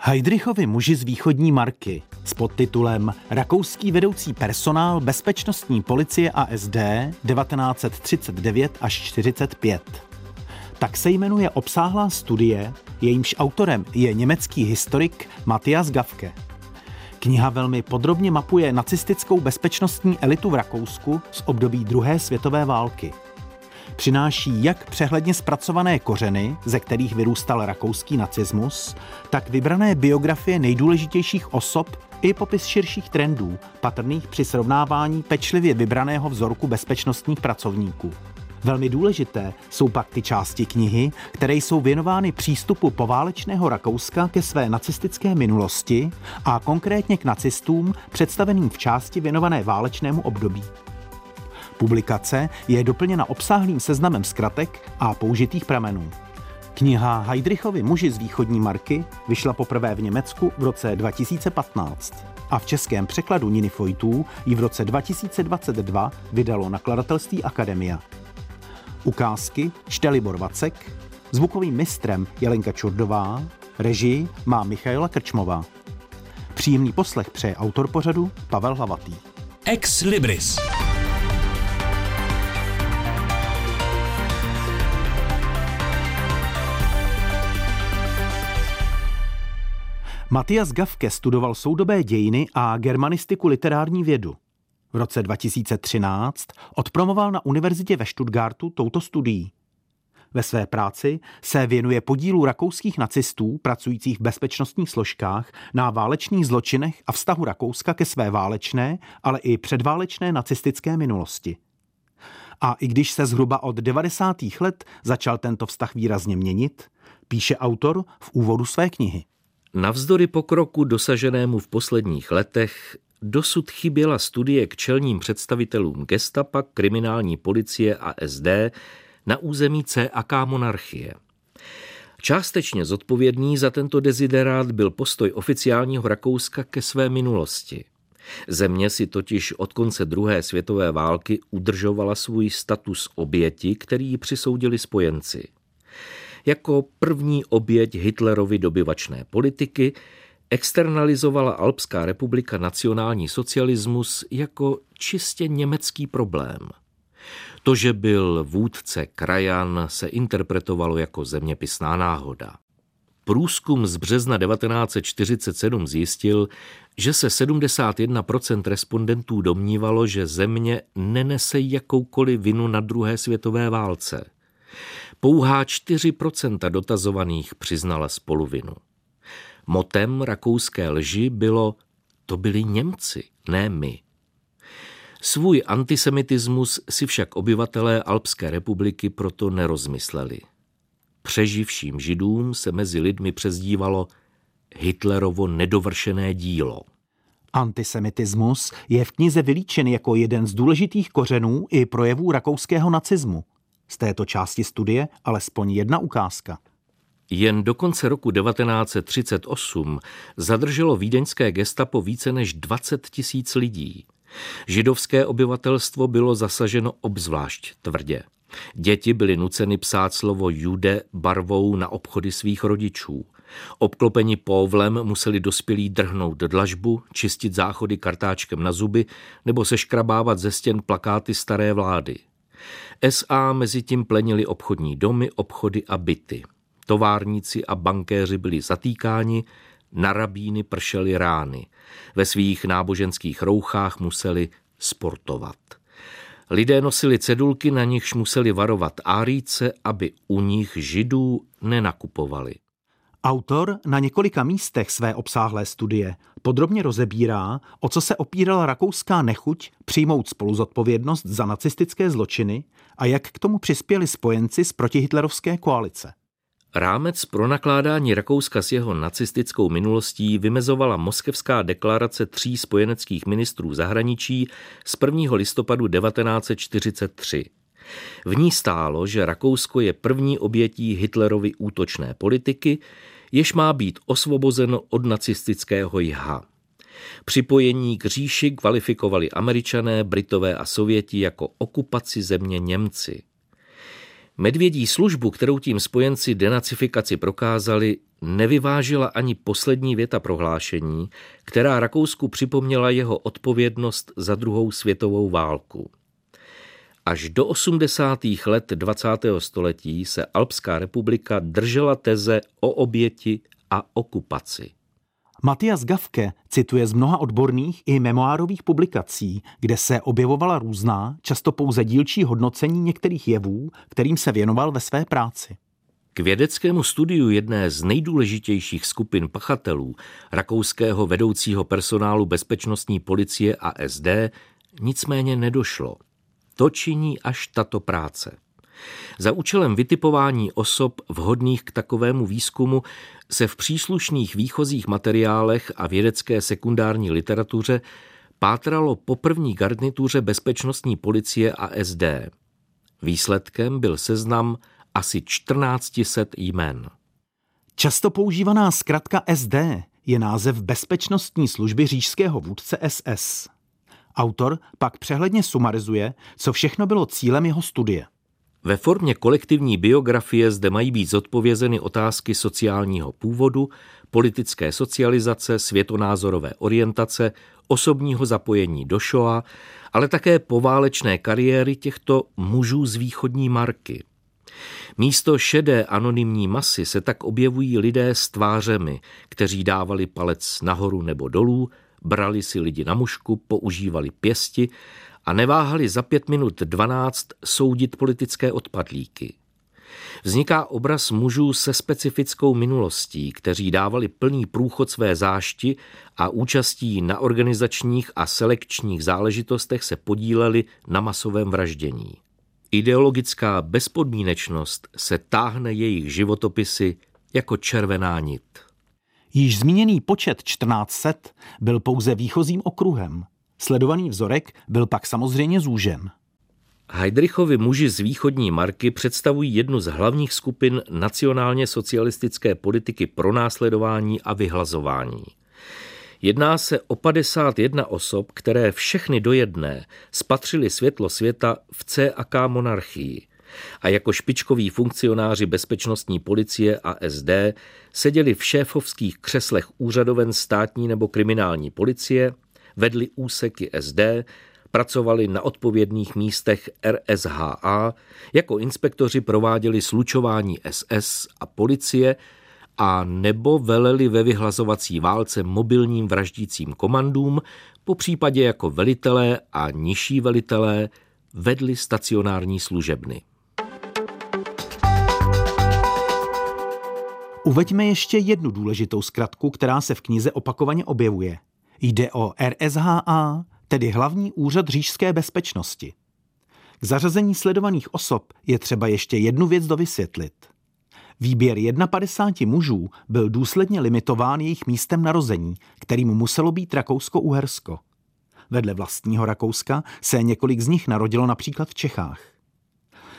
Heidrichovi muži z východní marky s podtitulem Rakouský vedoucí personál bezpečnostní policie ASD 1939 až 45. Tak se jmenuje obsáhlá studie, jejímž autorem je německý historik Matthias Gafke. Kniha velmi podrobně mapuje nacistickou bezpečnostní elitu v Rakousku z období druhé světové války – přináší jak přehledně zpracované kořeny, ze kterých vyrůstal rakouský nacismus, tak vybrané biografie nejdůležitějších osob i popis širších trendů, patrných při srovnávání pečlivě vybraného vzorku bezpečnostních pracovníků. Velmi důležité jsou pak ty části knihy, které jsou věnovány přístupu poválečného Rakouska ke své nacistické minulosti a konkrétně k nacistům představeným v části věnované válečnému období. Publikace je doplněna obsáhlým seznamem zkratek a použitých pramenů. Kniha Heidrichovi muži z východní marky vyšla poprvé v Německu v roce 2015 a v českém překladu Niny Fojtů ji v roce 2022 vydalo nakladatelství Akademia. Ukázky čte Libor Vacek, zvukovým mistrem Jelenka Čurdová, režii má Michaela Krčmová. Příjemný poslech přeje autor pořadu Pavel Hlavatý. Ex Libris. Matias Gavke studoval soudobé dějiny a germanistiku literární vědu. V roce 2013 odpromoval na univerzitě ve Stuttgartu touto studií. Ve své práci se věnuje podílu rakouských nacistů pracujících v bezpečnostních složkách na válečných zločinech a vztahu Rakouska ke své válečné, ale i předválečné nacistické minulosti. A i když se zhruba od 90. let začal tento vztah výrazně měnit, píše autor v úvodu své knihy. Navzdory pokroku dosaženému v posledních letech dosud chyběla studie k čelním představitelům gestapa, kriminální policie a SD na území CAK monarchie. Částečně zodpovědný za tento deziderát byl postoj oficiálního Rakouska ke své minulosti. Země si totiž od konce druhé světové války udržovala svůj status oběti, který přisoudili spojenci jako první oběť Hitlerovy dobyvačné politiky externalizovala Alpská republika nacionální socialismus jako čistě německý problém. To, že byl vůdce krajan, se interpretovalo jako zeměpisná náhoda. Průzkum z března 1947 zjistil, že se 71% respondentů domnívalo, že země nenese jakoukoliv vinu na druhé světové válce – Pouhá 4% dotazovaných přiznala spoluvinu. Motem rakouské lži bylo, to byli Němci, ne my. Svůj antisemitismus si však obyvatelé Alpské republiky proto nerozmysleli. Přeživším židům se mezi lidmi přezdívalo Hitlerovo nedovršené dílo. Antisemitismus je v knize vylíčen jako jeden z důležitých kořenů i projevů rakouského nacismu. Z této části studie alespoň jedna ukázka. Jen do konce roku 1938 zadrželo vídeňské gestapo více než 20 tisíc lidí. Židovské obyvatelstvo bylo zasaženo obzvlášť tvrdě. Děti byly nuceny psát slovo jude barvou na obchody svých rodičů. Obklopeni povlem museli dospělí drhnout dlažbu, čistit záchody kartáčkem na zuby nebo seškrabávat ze stěn plakáty staré vlády. SA mezi tím plenili obchodní domy, obchody a byty. Továrníci a bankéři byli zatýkáni, na rabíny pršely rány. Ve svých náboženských rouchách museli sportovat. Lidé nosili cedulky, na nichž museli varovat áríce, aby u nich židů nenakupovali. Autor na několika místech své obsáhlé studie podrobně rozebírá, o co se opírala rakouská nechuť přijmout spoluzodpovědnost za nacistické zločiny a jak k tomu přispěli spojenci z protihitlerovské koalice. Rámec pro nakládání Rakouska s jeho nacistickou minulostí vymezovala moskevská deklarace tří spojeneckých ministrů zahraničí z 1. listopadu 1943. V ní stálo, že Rakousko je první obětí Hitlerovy útočné politiky, jež má být osvobozeno od nacistického jha. Připojení k říši kvalifikovali američané, britové a sověti jako okupaci země Němci. Medvědí službu, kterou tím spojenci denacifikaci prokázali, nevyvážila ani poslední věta prohlášení, která Rakousku připomněla jeho odpovědnost za druhou světovou válku. Až do 80. let 20. století se Alpská republika držela teze o oběti a okupaci. Matias Gavke cituje z mnoha odborných i memoárových publikací, kde se objevovala různá, často pouze dílčí hodnocení některých jevů, kterým se věnoval ve své práci. K vědeckému studiu jedné z nejdůležitějších skupin pachatelů, rakouského vedoucího personálu bezpečnostní policie a SD, nicméně nedošlo. To činí až tato práce. Za účelem vytipování osob vhodných k takovému výzkumu se v příslušných výchozích materiálech a vědecké sekundární literatuře pátralo po první garnituře bezpečnostní policie a SD. Výsledkem byl seznam asi 1400 jmen. Často používaná zkratka SD je název bezpečnostní služby říšského vůdce SS. Autor pak přehledně sumarizuje, co všechno bylo cílem jeho studie. Ve formě kolektivní biografie zde mají být zodpovězeny otázky sociálního původu, politické socializace, světonázorové orientace, osobního zapojení do Shoa, ale také poválečné kariéry těchto mužů z východní marky. Místo šedé anonymní masy se tak objevují lidé s tvářemi, kteří dávali palec nahoru nebo dolů, brali si lidi na mušku, používali pěsti a neváhali za pět minut dvanáct soudit politické odpadlíky. Vzniká obraz mužů se specifickou minulostí, kteří dávali plný průchod své zášti a účastí na organizačních a selekčních záležitostech se podíleli na masovém vraždění. Ideologická bezpodmínečnost se táhne jejich životopisy jako červená nit. Již zmíněný počet 1400 byl pouze výchozím okruhem. Sledovaný vzorek byl pak samozřejmě zúžen. Heidrichovi muži z východní marky představují jednu z hlavních skupin nacionálně socialistické politiky pro následování a vyhlazování. Jedná se o 51 osob, které všechny do jedné spatřili světlo světa v CAK monarchii a jako špičkoví funkcionáři bezpečnostní policie a SD seděli v šéfovských křeslech úřadoven státní nebo kriminální policie, vedli úseky SD, pracovali na odpovědných místech RSHA, jako inspektoři prováděli slučování SS a policie a nebo veleli ve vyhlazovací válce mobilním vraždícím komandům, po případě jako velitelé a nižší velitelé vedli stacionární služebny. Uveďme ještě jednu důležitou zkratku, která se v knize opakovaně objevuje. Jde o RSHA, tedy hlavní úřad říšské bezpečnosti. K zařazení sledovaných osob je třeba ještě jednu věc dovysvětlit. Výběr 51 mužů byl důsledně limitován jejich místem narození, kterým muselo být Rakousko-Uhersko. Vedle vlastního Rakouska se několik z nich narodilo například v Čechách.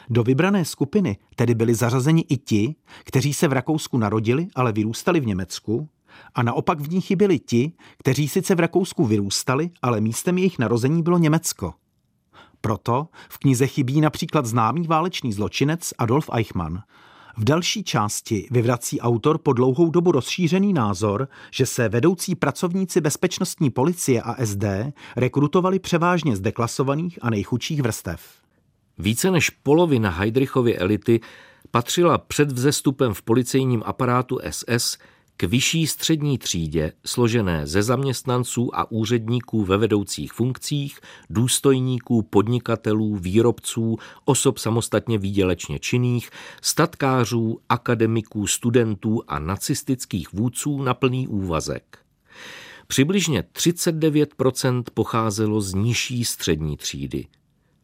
Do vybrané skupiny tedy byli zařazeni i ti, kteří se v Rakousku narodili, ale vyrůstali v Německu, a naopak v ní chyběli ti, kteří sice v Rakousku vyrůstali, ale místem jejich narození bylo Německo. Proto v knize chybí například známý válečný zločinec Adolf Eichmann. V další části vyvrací autor po dlouhou dobu rozšířený názor, že se vedoucí pracovníci bezpečnostní policie a SD rekrutovali převážně z deklasovaných a nejchudších vrstev. Více než polovina Heidrichovy elity patřila před vzestupem v policejním aparátu SS k vyšší střední třídě, složené ze zaměstnanců a úředníků ve vedoucích funkcích, důstojníků, podnikatelů, výrobců, osob samostatně výdělečně činných, statkářů, akademiků, studentů a nacistických vůdců na plný úvazek. Přibližně 39% pocházelo z nižší střední třídy.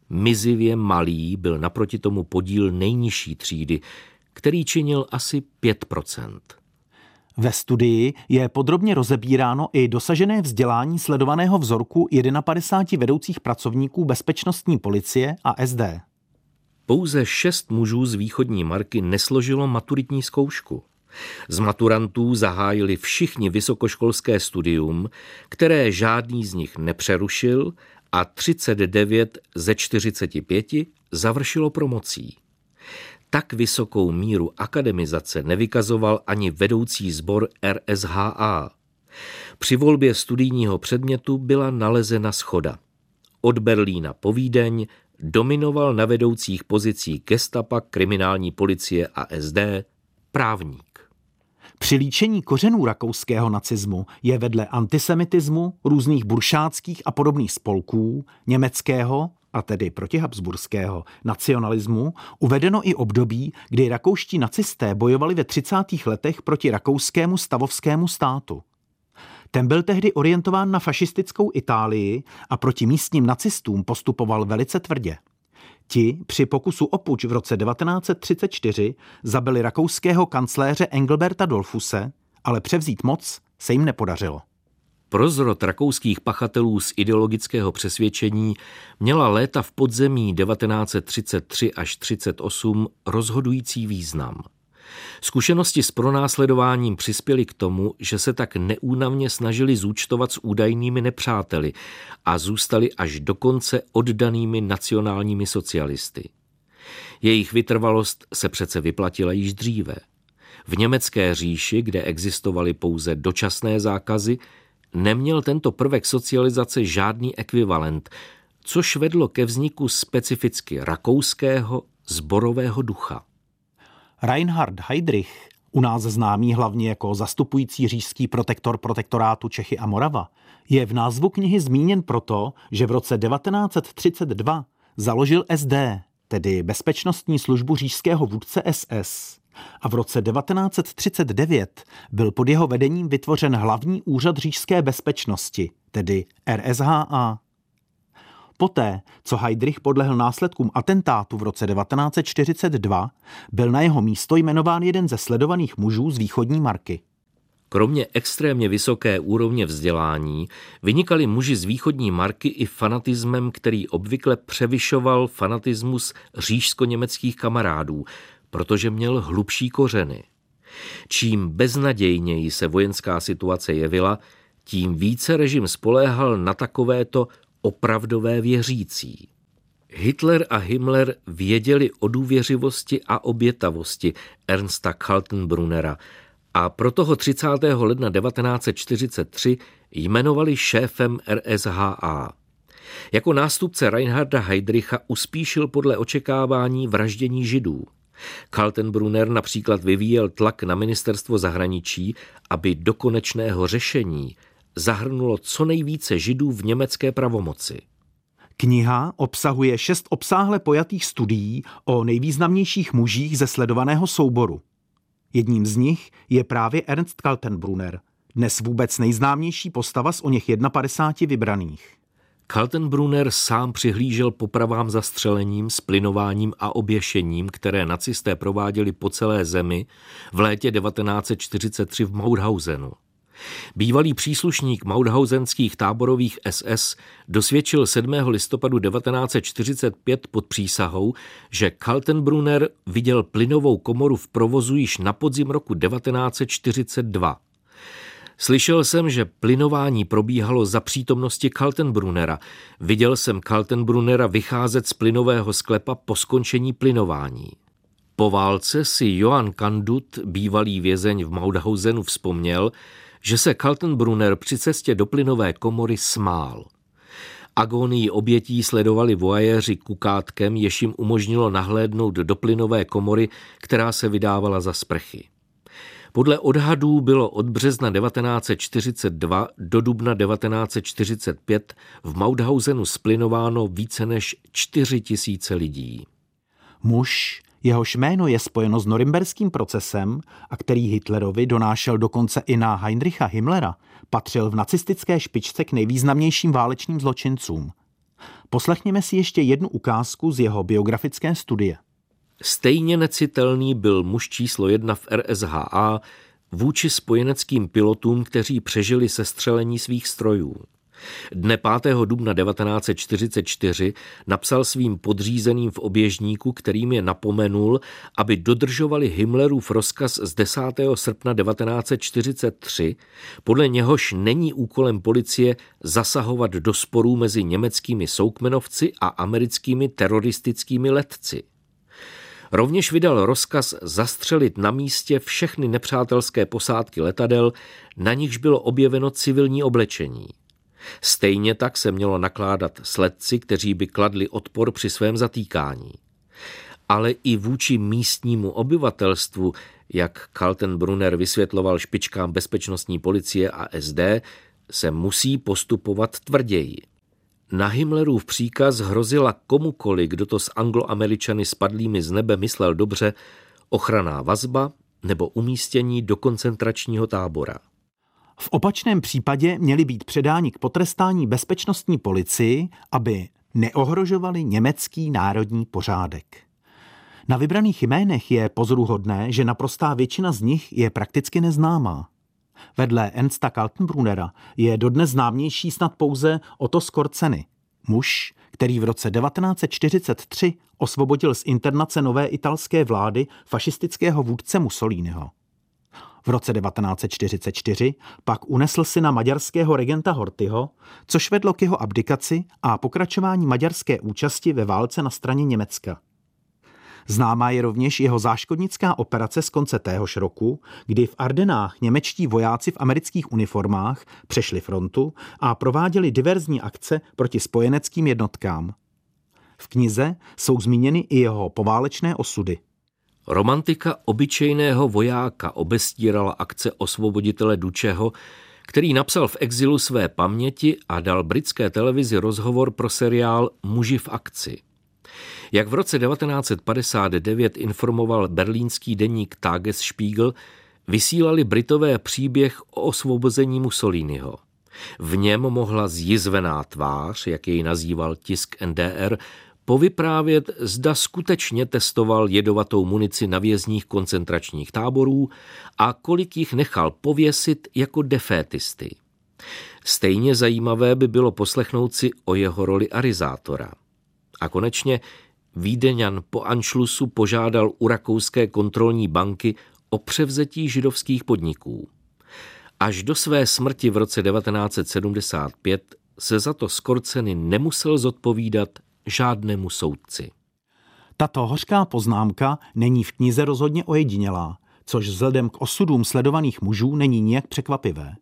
Mizivě malý byl naproti tomu podíl nejnižší třídy, který činil asi 5% ve studii je podrobně rozebíráno i dosažené vzdělání sledovaného vzorku 51 vedoucích pracovníků bezpečnostní policie a SD. Pouze šest mužů z východní marky nesložilo maturitní zkoušku. Z maturantů zahájili všichni vysokoškolské studium, které žádný z nich nepřerušil a 39 ze 45 završilo promocí. tak vysokou míru akademizace nevykazoval ani vedoucí sbor RSHA. Při volbě studijního předmětu byla nalezena schoda. Od Berlína po Vídeň dominoval na vedoucích pozicích gestapa, kriminální policie a SD právník. Při líčení kořenů rakouského nacismu je vedle antisemitismu, různých buršáckých a podobných spolků, německého, a tedy protihabsburského nacionalismu, uvedeno i období, kdy rakouští nacisté bojovali ve 30. letech proti rakouskému stavovskému státu. Ten byl tehdy orientován na fašistickou Itálii a proti místním nacistům postupoval velice tvrdě. Ti při pokusu o puč v roce 1934 zabili rakouského kancléře Engelberta Dolfuse, ale převzít moc se jim nepodařilo. Prozrod rakouských pachatelů z ideologického přesvědčení měla léta v podzemí 1933 až 38 rozhodující význam. Zkušenosti s pronásledováním přispěly k tomu, že se tak neúnavně snažili zúčtovat s údajnými nepřáteli a zůstali až dokonce oddanými nacionálními socialisty. Jejich vytrvalost se přece vyplatila již dříve. V německé říši, kde existovaly pouze dočasné zákazy, neměl tento prvek socializace žádný ekvivalent, což vedlo ke vzniku specificky rakouského zborového ducha. Reinhard Heydrich, u nás známý hlavně jako zastupující říšský protektor protektorátu Čechy a Morava, je v názvu knihy zmíněn proto, že v roce 1932 založil SD, tedy Bezpečnostní službu říšského vůdce SS. A v roce 1939 byl pod jeho vedením vytvořen hlavní úřad říšské bezpečnosti, tedy RSHA. Poté, co Heydrich podlehl následkům atentátu v roce 1942, byl na jeho místo jmenován jeden ze sledovaných mužů z východní marky. Kromě extrémně vysoké úrovně vzdělání vynikali muži z východní marky i fanatismem, který obvykle převyšoval fanatismus řížsko-německých kamarádů, protože měl hlubší kořeny. Čím beznadějněji se vojenská situace jevila, tím více režim spoléhal na takovéto opravdové věřící. Hitler a Himmler věděli o důvěřivosti a obětavosti Ernsta Kaltenbrunnera a proto ho 30. ledna 1943 jmenovali šéfem RSHA. Jako nástupce Reinharda Heydricha uspíšil podle očekávání vraždění židů. Kaltenbrunner například vyvíjel tlak na ministerstvo zahraničí, aby do konečného řešení zahrnulo co nejvíce židů v německé pravomoci. Kniha obsahuje šest obsáhle pojatých studií o nejvýznamnějších mužích ze sledovaného souboru. Jedním z nich je právě Ernst Kaltenbrunner, dnes vůbec nejznámější postava z o něch 51 vybraných. Kaltenbrunner sám přihlížel popravám zastřelením, splinováním a oběšením, které nacisté prováděli po celé zemi v létě 1943 v Mauthausenu. Bývalý příslušník Mauthausenských táborových SS dosvědčil 7. listopadu 1945 pod přísahou, že Kaltenbrunner viděl plynovou komoru v provozu již na podzim roku 1942. Slyšel jsem, že plynování probíhalo za přítomnosti Kaltenbrunnera. Viděl jsem Kaltenbrunnera vycházet z plynového sklepa po skončení plynování. Po válce si Johann Kandut, bývalý vězeň v Maudhausenu, vzpomněl, že se Kaltenbrunner při cestě do plynové komory smál. Agonii obětí sledovali voajeři kukátkem, jež jim umožnilo nahlédnout do plynové komory, která se vydávala za sprchy. Podle odhadů bylo od března 1942 do dubna 1945 v Mauthausenu splinováno více než 4 tisíce lidí. Muž, Jehož jméno je spojeno s norimberským procesem a který Hitlerovi donášel dokonce i na Heinricha Himmlera, patřil v nacistické špičce k nejvýznamnějším válečným zločincům. Poslechněme si ještě jednu ukázku z jeho biografické studie. Stejně necitelný byl muž číslo jedna v RSHA vůči spojeneckým pilotům, kteří přežili sestřelení svých strojů. Dne 5. dubna 1944 napsal svým podřízeným v oběžníku, kterým je napomenul, aby dodržovali Himmlerův rozkaz z 10. srpna 1943, podle něhož není úkolem policie zasahovat do sporů mezi německými soukmenovci a americkými teroristickými letci. Rovněž vydal rozkaz zastřelit na místě všechny nepřátelské posádky letadel, na nichž bylo objeveno civilní oblečení. Stejně tak se mělo nakládat s letci, kteří by kladli odpor při svém zatýkání. Ale i vůči místnímu obyvatelstvu, jak Kaltenbrunner vysvětloval špičkám bezpečnostní policie a SD, se musí postupovat tvrději. Na Himmlerův příkaz hrozila komukoli, kdo to s angloameričany spadlými z nebe myslel dobře, ochraná vazba nebo umístění do koncentračního tábora. V opačném případě měli být předáni k potrestání bezpečnostní policii, aby neohrožovali německý národní pořádek. Na vybraných jménech je pozoruhodné, že naprostá většina z nich je prakticky neznámá. Vedle Ernsta Kaltenbrunera je dodnes známější snad pouze Otto Skorceny, muž, který v roce 1943 osvobodil z internace nové italské vlády fašistického vůdce Mussoliniho. V roce 1944 pak unesl syna maďarského regenta Hortyho, což vedlo k jeho abdikaci a pokračování maďarské účasti ve válce na straně Německa. Známá je rovněž jeho záškodnická operace z konce téhož roku, kdy v Ardenách němečtí vojáci v amerických uniformách přešli frontu a prováděli diverzní akce proti spojeneckým jednotkám. V knize jsou zmíněny i jeho poválečné osudy. Romantika obyčejného vojáka obestírala akce osvoboditele Dučeho, který napsal v exilu své paměti a dal britské televizi rozhovor pro seriál Muži v akci. Jak v roce 1959 informoval berlínský deník Tagesspiegel, vysílali Britové příběh o osvobození Mussoliniho. V něm mohla zjizvená tvář, jak jej nazýval tisk NDR, povyprávět, zda skutečně testoval jedovatou munici na vězních koncentračních táborů a kolik jich nechal pověsit jako defétisty. Stejně zajímavé by bylo poslechnout si o jeho roli arizátora. A konečně Vídeňan po Anšlusu požádal u rakouské kontrolní banky o převzetí židovských podniků. Až do své smrti v roce 1975 se za to Skorceny nemusel zodpovídat žádnému soudci. Tato hořká poznámka není v knize rozhodně ojedinělá, což vzhledem k osudům sledovaných mužů není nijak překvapivé.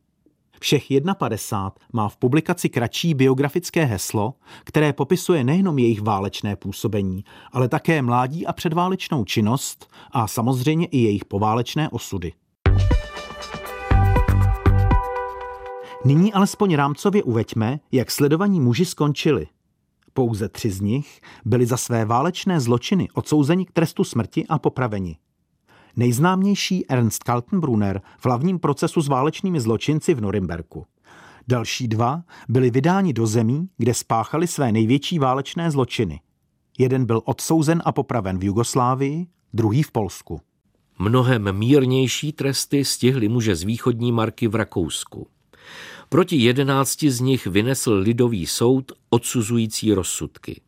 Všech 51 má v publikaci kratší biografické heslo, které popisuje nejenom jejich válečné působení, ale také mládí a předválečnou činnost a samozřejmě i jejich poválečné osudy. Nyní alespoň rámcově uveďme, jak sledovaní muži skončili. Pouze tři z nich byli za své válečné zločiny odsouzeni k trestu smrti a popraveni. Nejznámější Ernst Kaltenbrunner v hlavním procesu s válečnými zločinci v Norimberku. Další dva byli vydáni do zemí, kde spáchali své největší válečné zločiny. Jeden byl odsouzen a popraven v Jugoslávii, druhý v Polsku. Mnohem mírnější tresty stihly muže z východní marky v Rakousku. Proti jedenácti z nich vynesl lidový soud odsuzující rozsudky.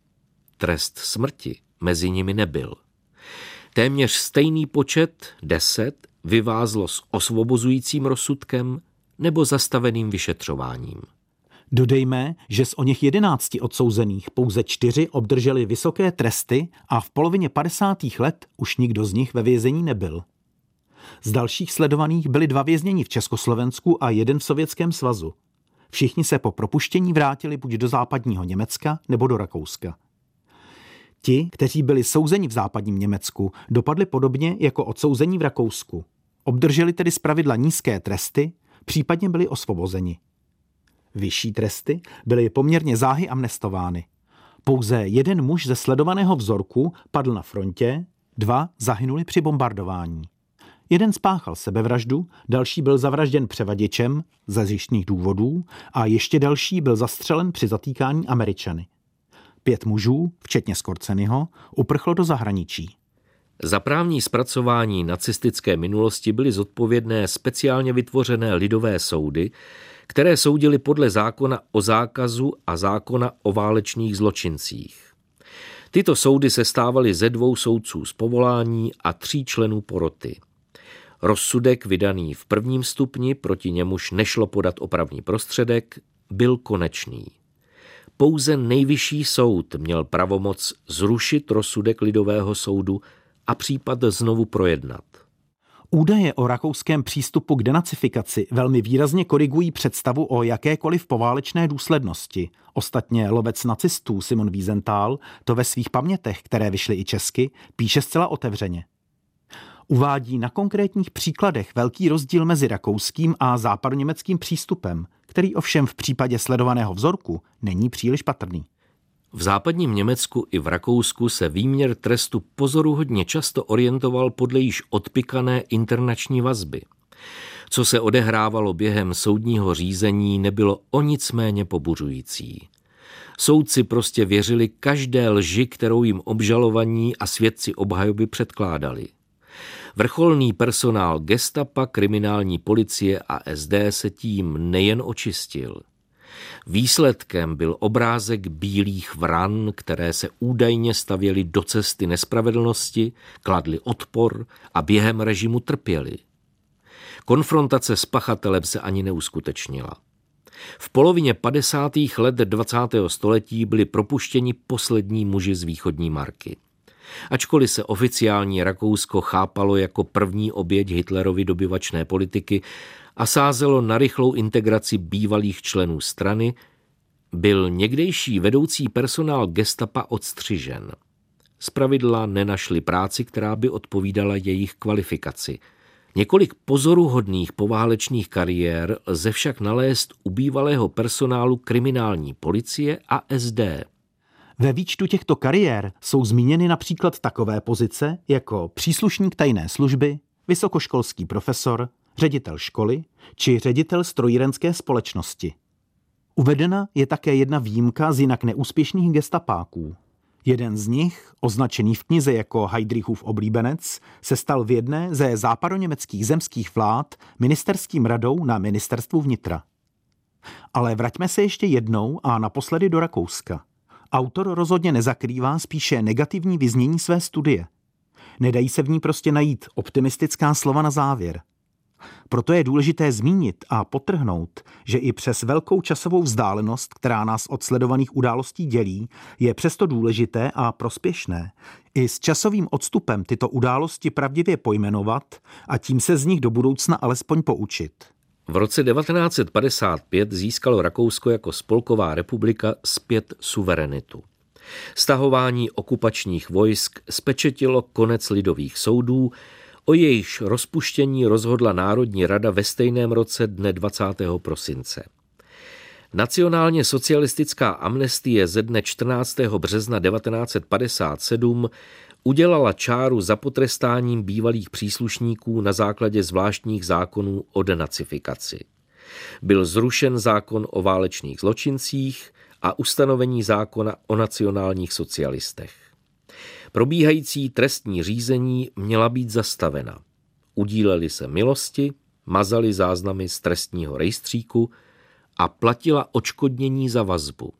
Trest smrti mezi nimi nebyl. Téměř stejný počet, deset, vyvázlo s osvobozujícím rozsudkem nebo zastaveným vyšetřováním. Dodejme, že z o něch jedenácti odsouzených pouze čtyři obdrželi vysoké tresty a v polovině 50. let už nikdo z nich ve vězení nebyl. Z dalších sledovaných byli dva vězněni v Československu a jeden v Sovětském svazu. Všichni se po propuštění vrátili buď do západního Německa nebo do Rakouska. Ti, kteří byli souzeni v západním Německu, dopadli podobně jako odsouzení v Rakousku. Obdrželi tedy zpravidla nízké tresty, případně byli osvobozeni. Vyšší tresty byly poměrně záhy amnestovány. Pouze jeden muž ze sledovaného vzorku padl na frontě, dva zahynuli při bombardování. Jeden spáchal sebevraždu, další byl zavražděn převaděčem ze zjištných důvodů a ještě další byl zastřelen při zatýkání Američany. Pět mužů, včetně Skorcenyho, uprchlo do zahraničí. Za právní zpracování nacistické minulosti byly zodpovědné speciálně vytvořené lidové soudy, které soudily podle zákona o zákazu a zákona o válečných zločincích. Tyto soudy se stávaly ze dvou soudců z povolání a tří členů poroty. Rozsudek vydaný v prvním stupni, proti němuž nešlo podat opravný prostředek, byl konečný. Pouze nejvyšší soud měl pravomoc zrušit rozsudek lidového soudu a případ znovu projednat. Údaje o rakouském přístupu k denacifikaci velmi výrazně korigují představu o jakékoliv poválečné důslednosti. Ostatně lovec nacistů Simon Wiesenthal to ve svých pamětech, které vyšly i česky, píše zcela otevřeně. Uvádí na konkrétních příkladech velký rozdíl mezi rakouským a západoněmeckým přístupem, který ovšem v případě sledovaného vzorku není příliš patrný. V západním Německu i v Rakousku se výměr trestu pozoruhodně často orientoval podle již odpikané internační vazby. Co se odehrávalo během soudního řízení, nebylo o nic méně pobuřující. Soudci prostě věřili každé lži, kterou jim obžalovaní a svědci obhajoby předkládali. Vrcholný personál gestapa, kriminální policie a SD se tím nejen očistil – Výsledkem byl obrázek bílých vran, které se údajně stavěly do cesty nespravedlnosti, kladly odpor a během režimu trpěli. Konfrontace s pachatelem se ani neuskutečnila. V polovině 50. let 20. století byli propuštěni poslední muži z východní marky. Ačkoliv se oficiální Rakousko chápalo jako první oběť Hitlerovy dobyvačné politiky, a sázelo na rychlou integraci bývalých členů strany, byl někdejší vedoucí personál gestapa odstřižen. Zpravidla nenašli práci, která by odpovídala jejich kvalifikaci. Několik pozoruhodných poválečných kariér lze však nalézt u bývalého personálu kriminální policie a SD. Ve výčtu těchto kariér jsou zmíněny například takové pozice jako příslušník tajné služby, vysokoškolský profesor, ředitel školy či ředitel strojírenské společnosti. Uvedena je také jedna výjimka z jinak neúspěšných gestapáků. Jeden z nich, označený v knize jako Heidrichův oblíbenec, se stal v jedné ze západoněmeckých zemských vlád ministerským radou na ministerstvu vnitra. Ale vraťme se ještě jednou a naposledy do Rakouska. Autor rozhodně nezakrývá spíše negativní vyznění své studie. Nedají se v ní prostě najít optimistická slova na závěr – proto je důležité zmínit a potrhnout, že i přes velkou časovou vzdálenost, která nás od sledovaných událostí dělí, je přesto důležité a prospěšné i s časovým odstupem tyto události pravdivě pojmenovat a tím se z nich do budoucna alespoň poučit. V roce 1955 získalo Rakousko jako spolková republika zpět suverenitu. Stahování okupačních vojsk spečetilo konec lidových soudů, O jejíž rozpuštění rozhodla Národní rada ve stejném roce dne 20. prosince. Nacionálně socialistická amnestie ze dne 14. března 1957 udělala čáru za potrestáním bývalých příslušníků na základě zvláštních zákonů o denacifikaci. Byl zrušen zákon o válečných zločincích a ustanovení zákona o nacionálních socialistech. Probíhající trestní řízení měla být zastavena. Udíleli se milosti, mazali záznamy z trestního rejstříku a platila očkodnění za vazbu.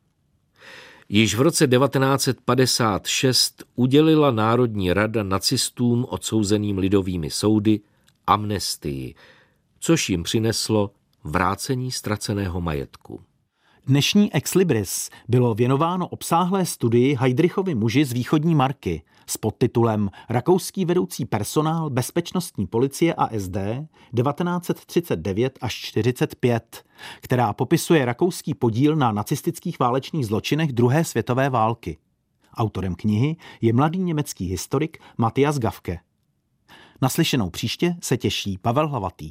Již v roce 1956 udělila Národní rada nacistům odsouzeným lidovými soudy amnestii, což jim přineslo vrácení ztraceného majetku. Dnešní Ex Libris bylo věnováno obsáhlé studii Heidrichovi muži z východní Marky s podtitulem Rakouský vedoucí personál bezpečnostní policie a SD 1939 až 45, která popisuje rakouský podíl na nacistických válečných zločinech druhé světové války. Autorem knihy je mladý německý historik Matthias Gafke. Naslyšenou příště se těší Pavel Hlavatý.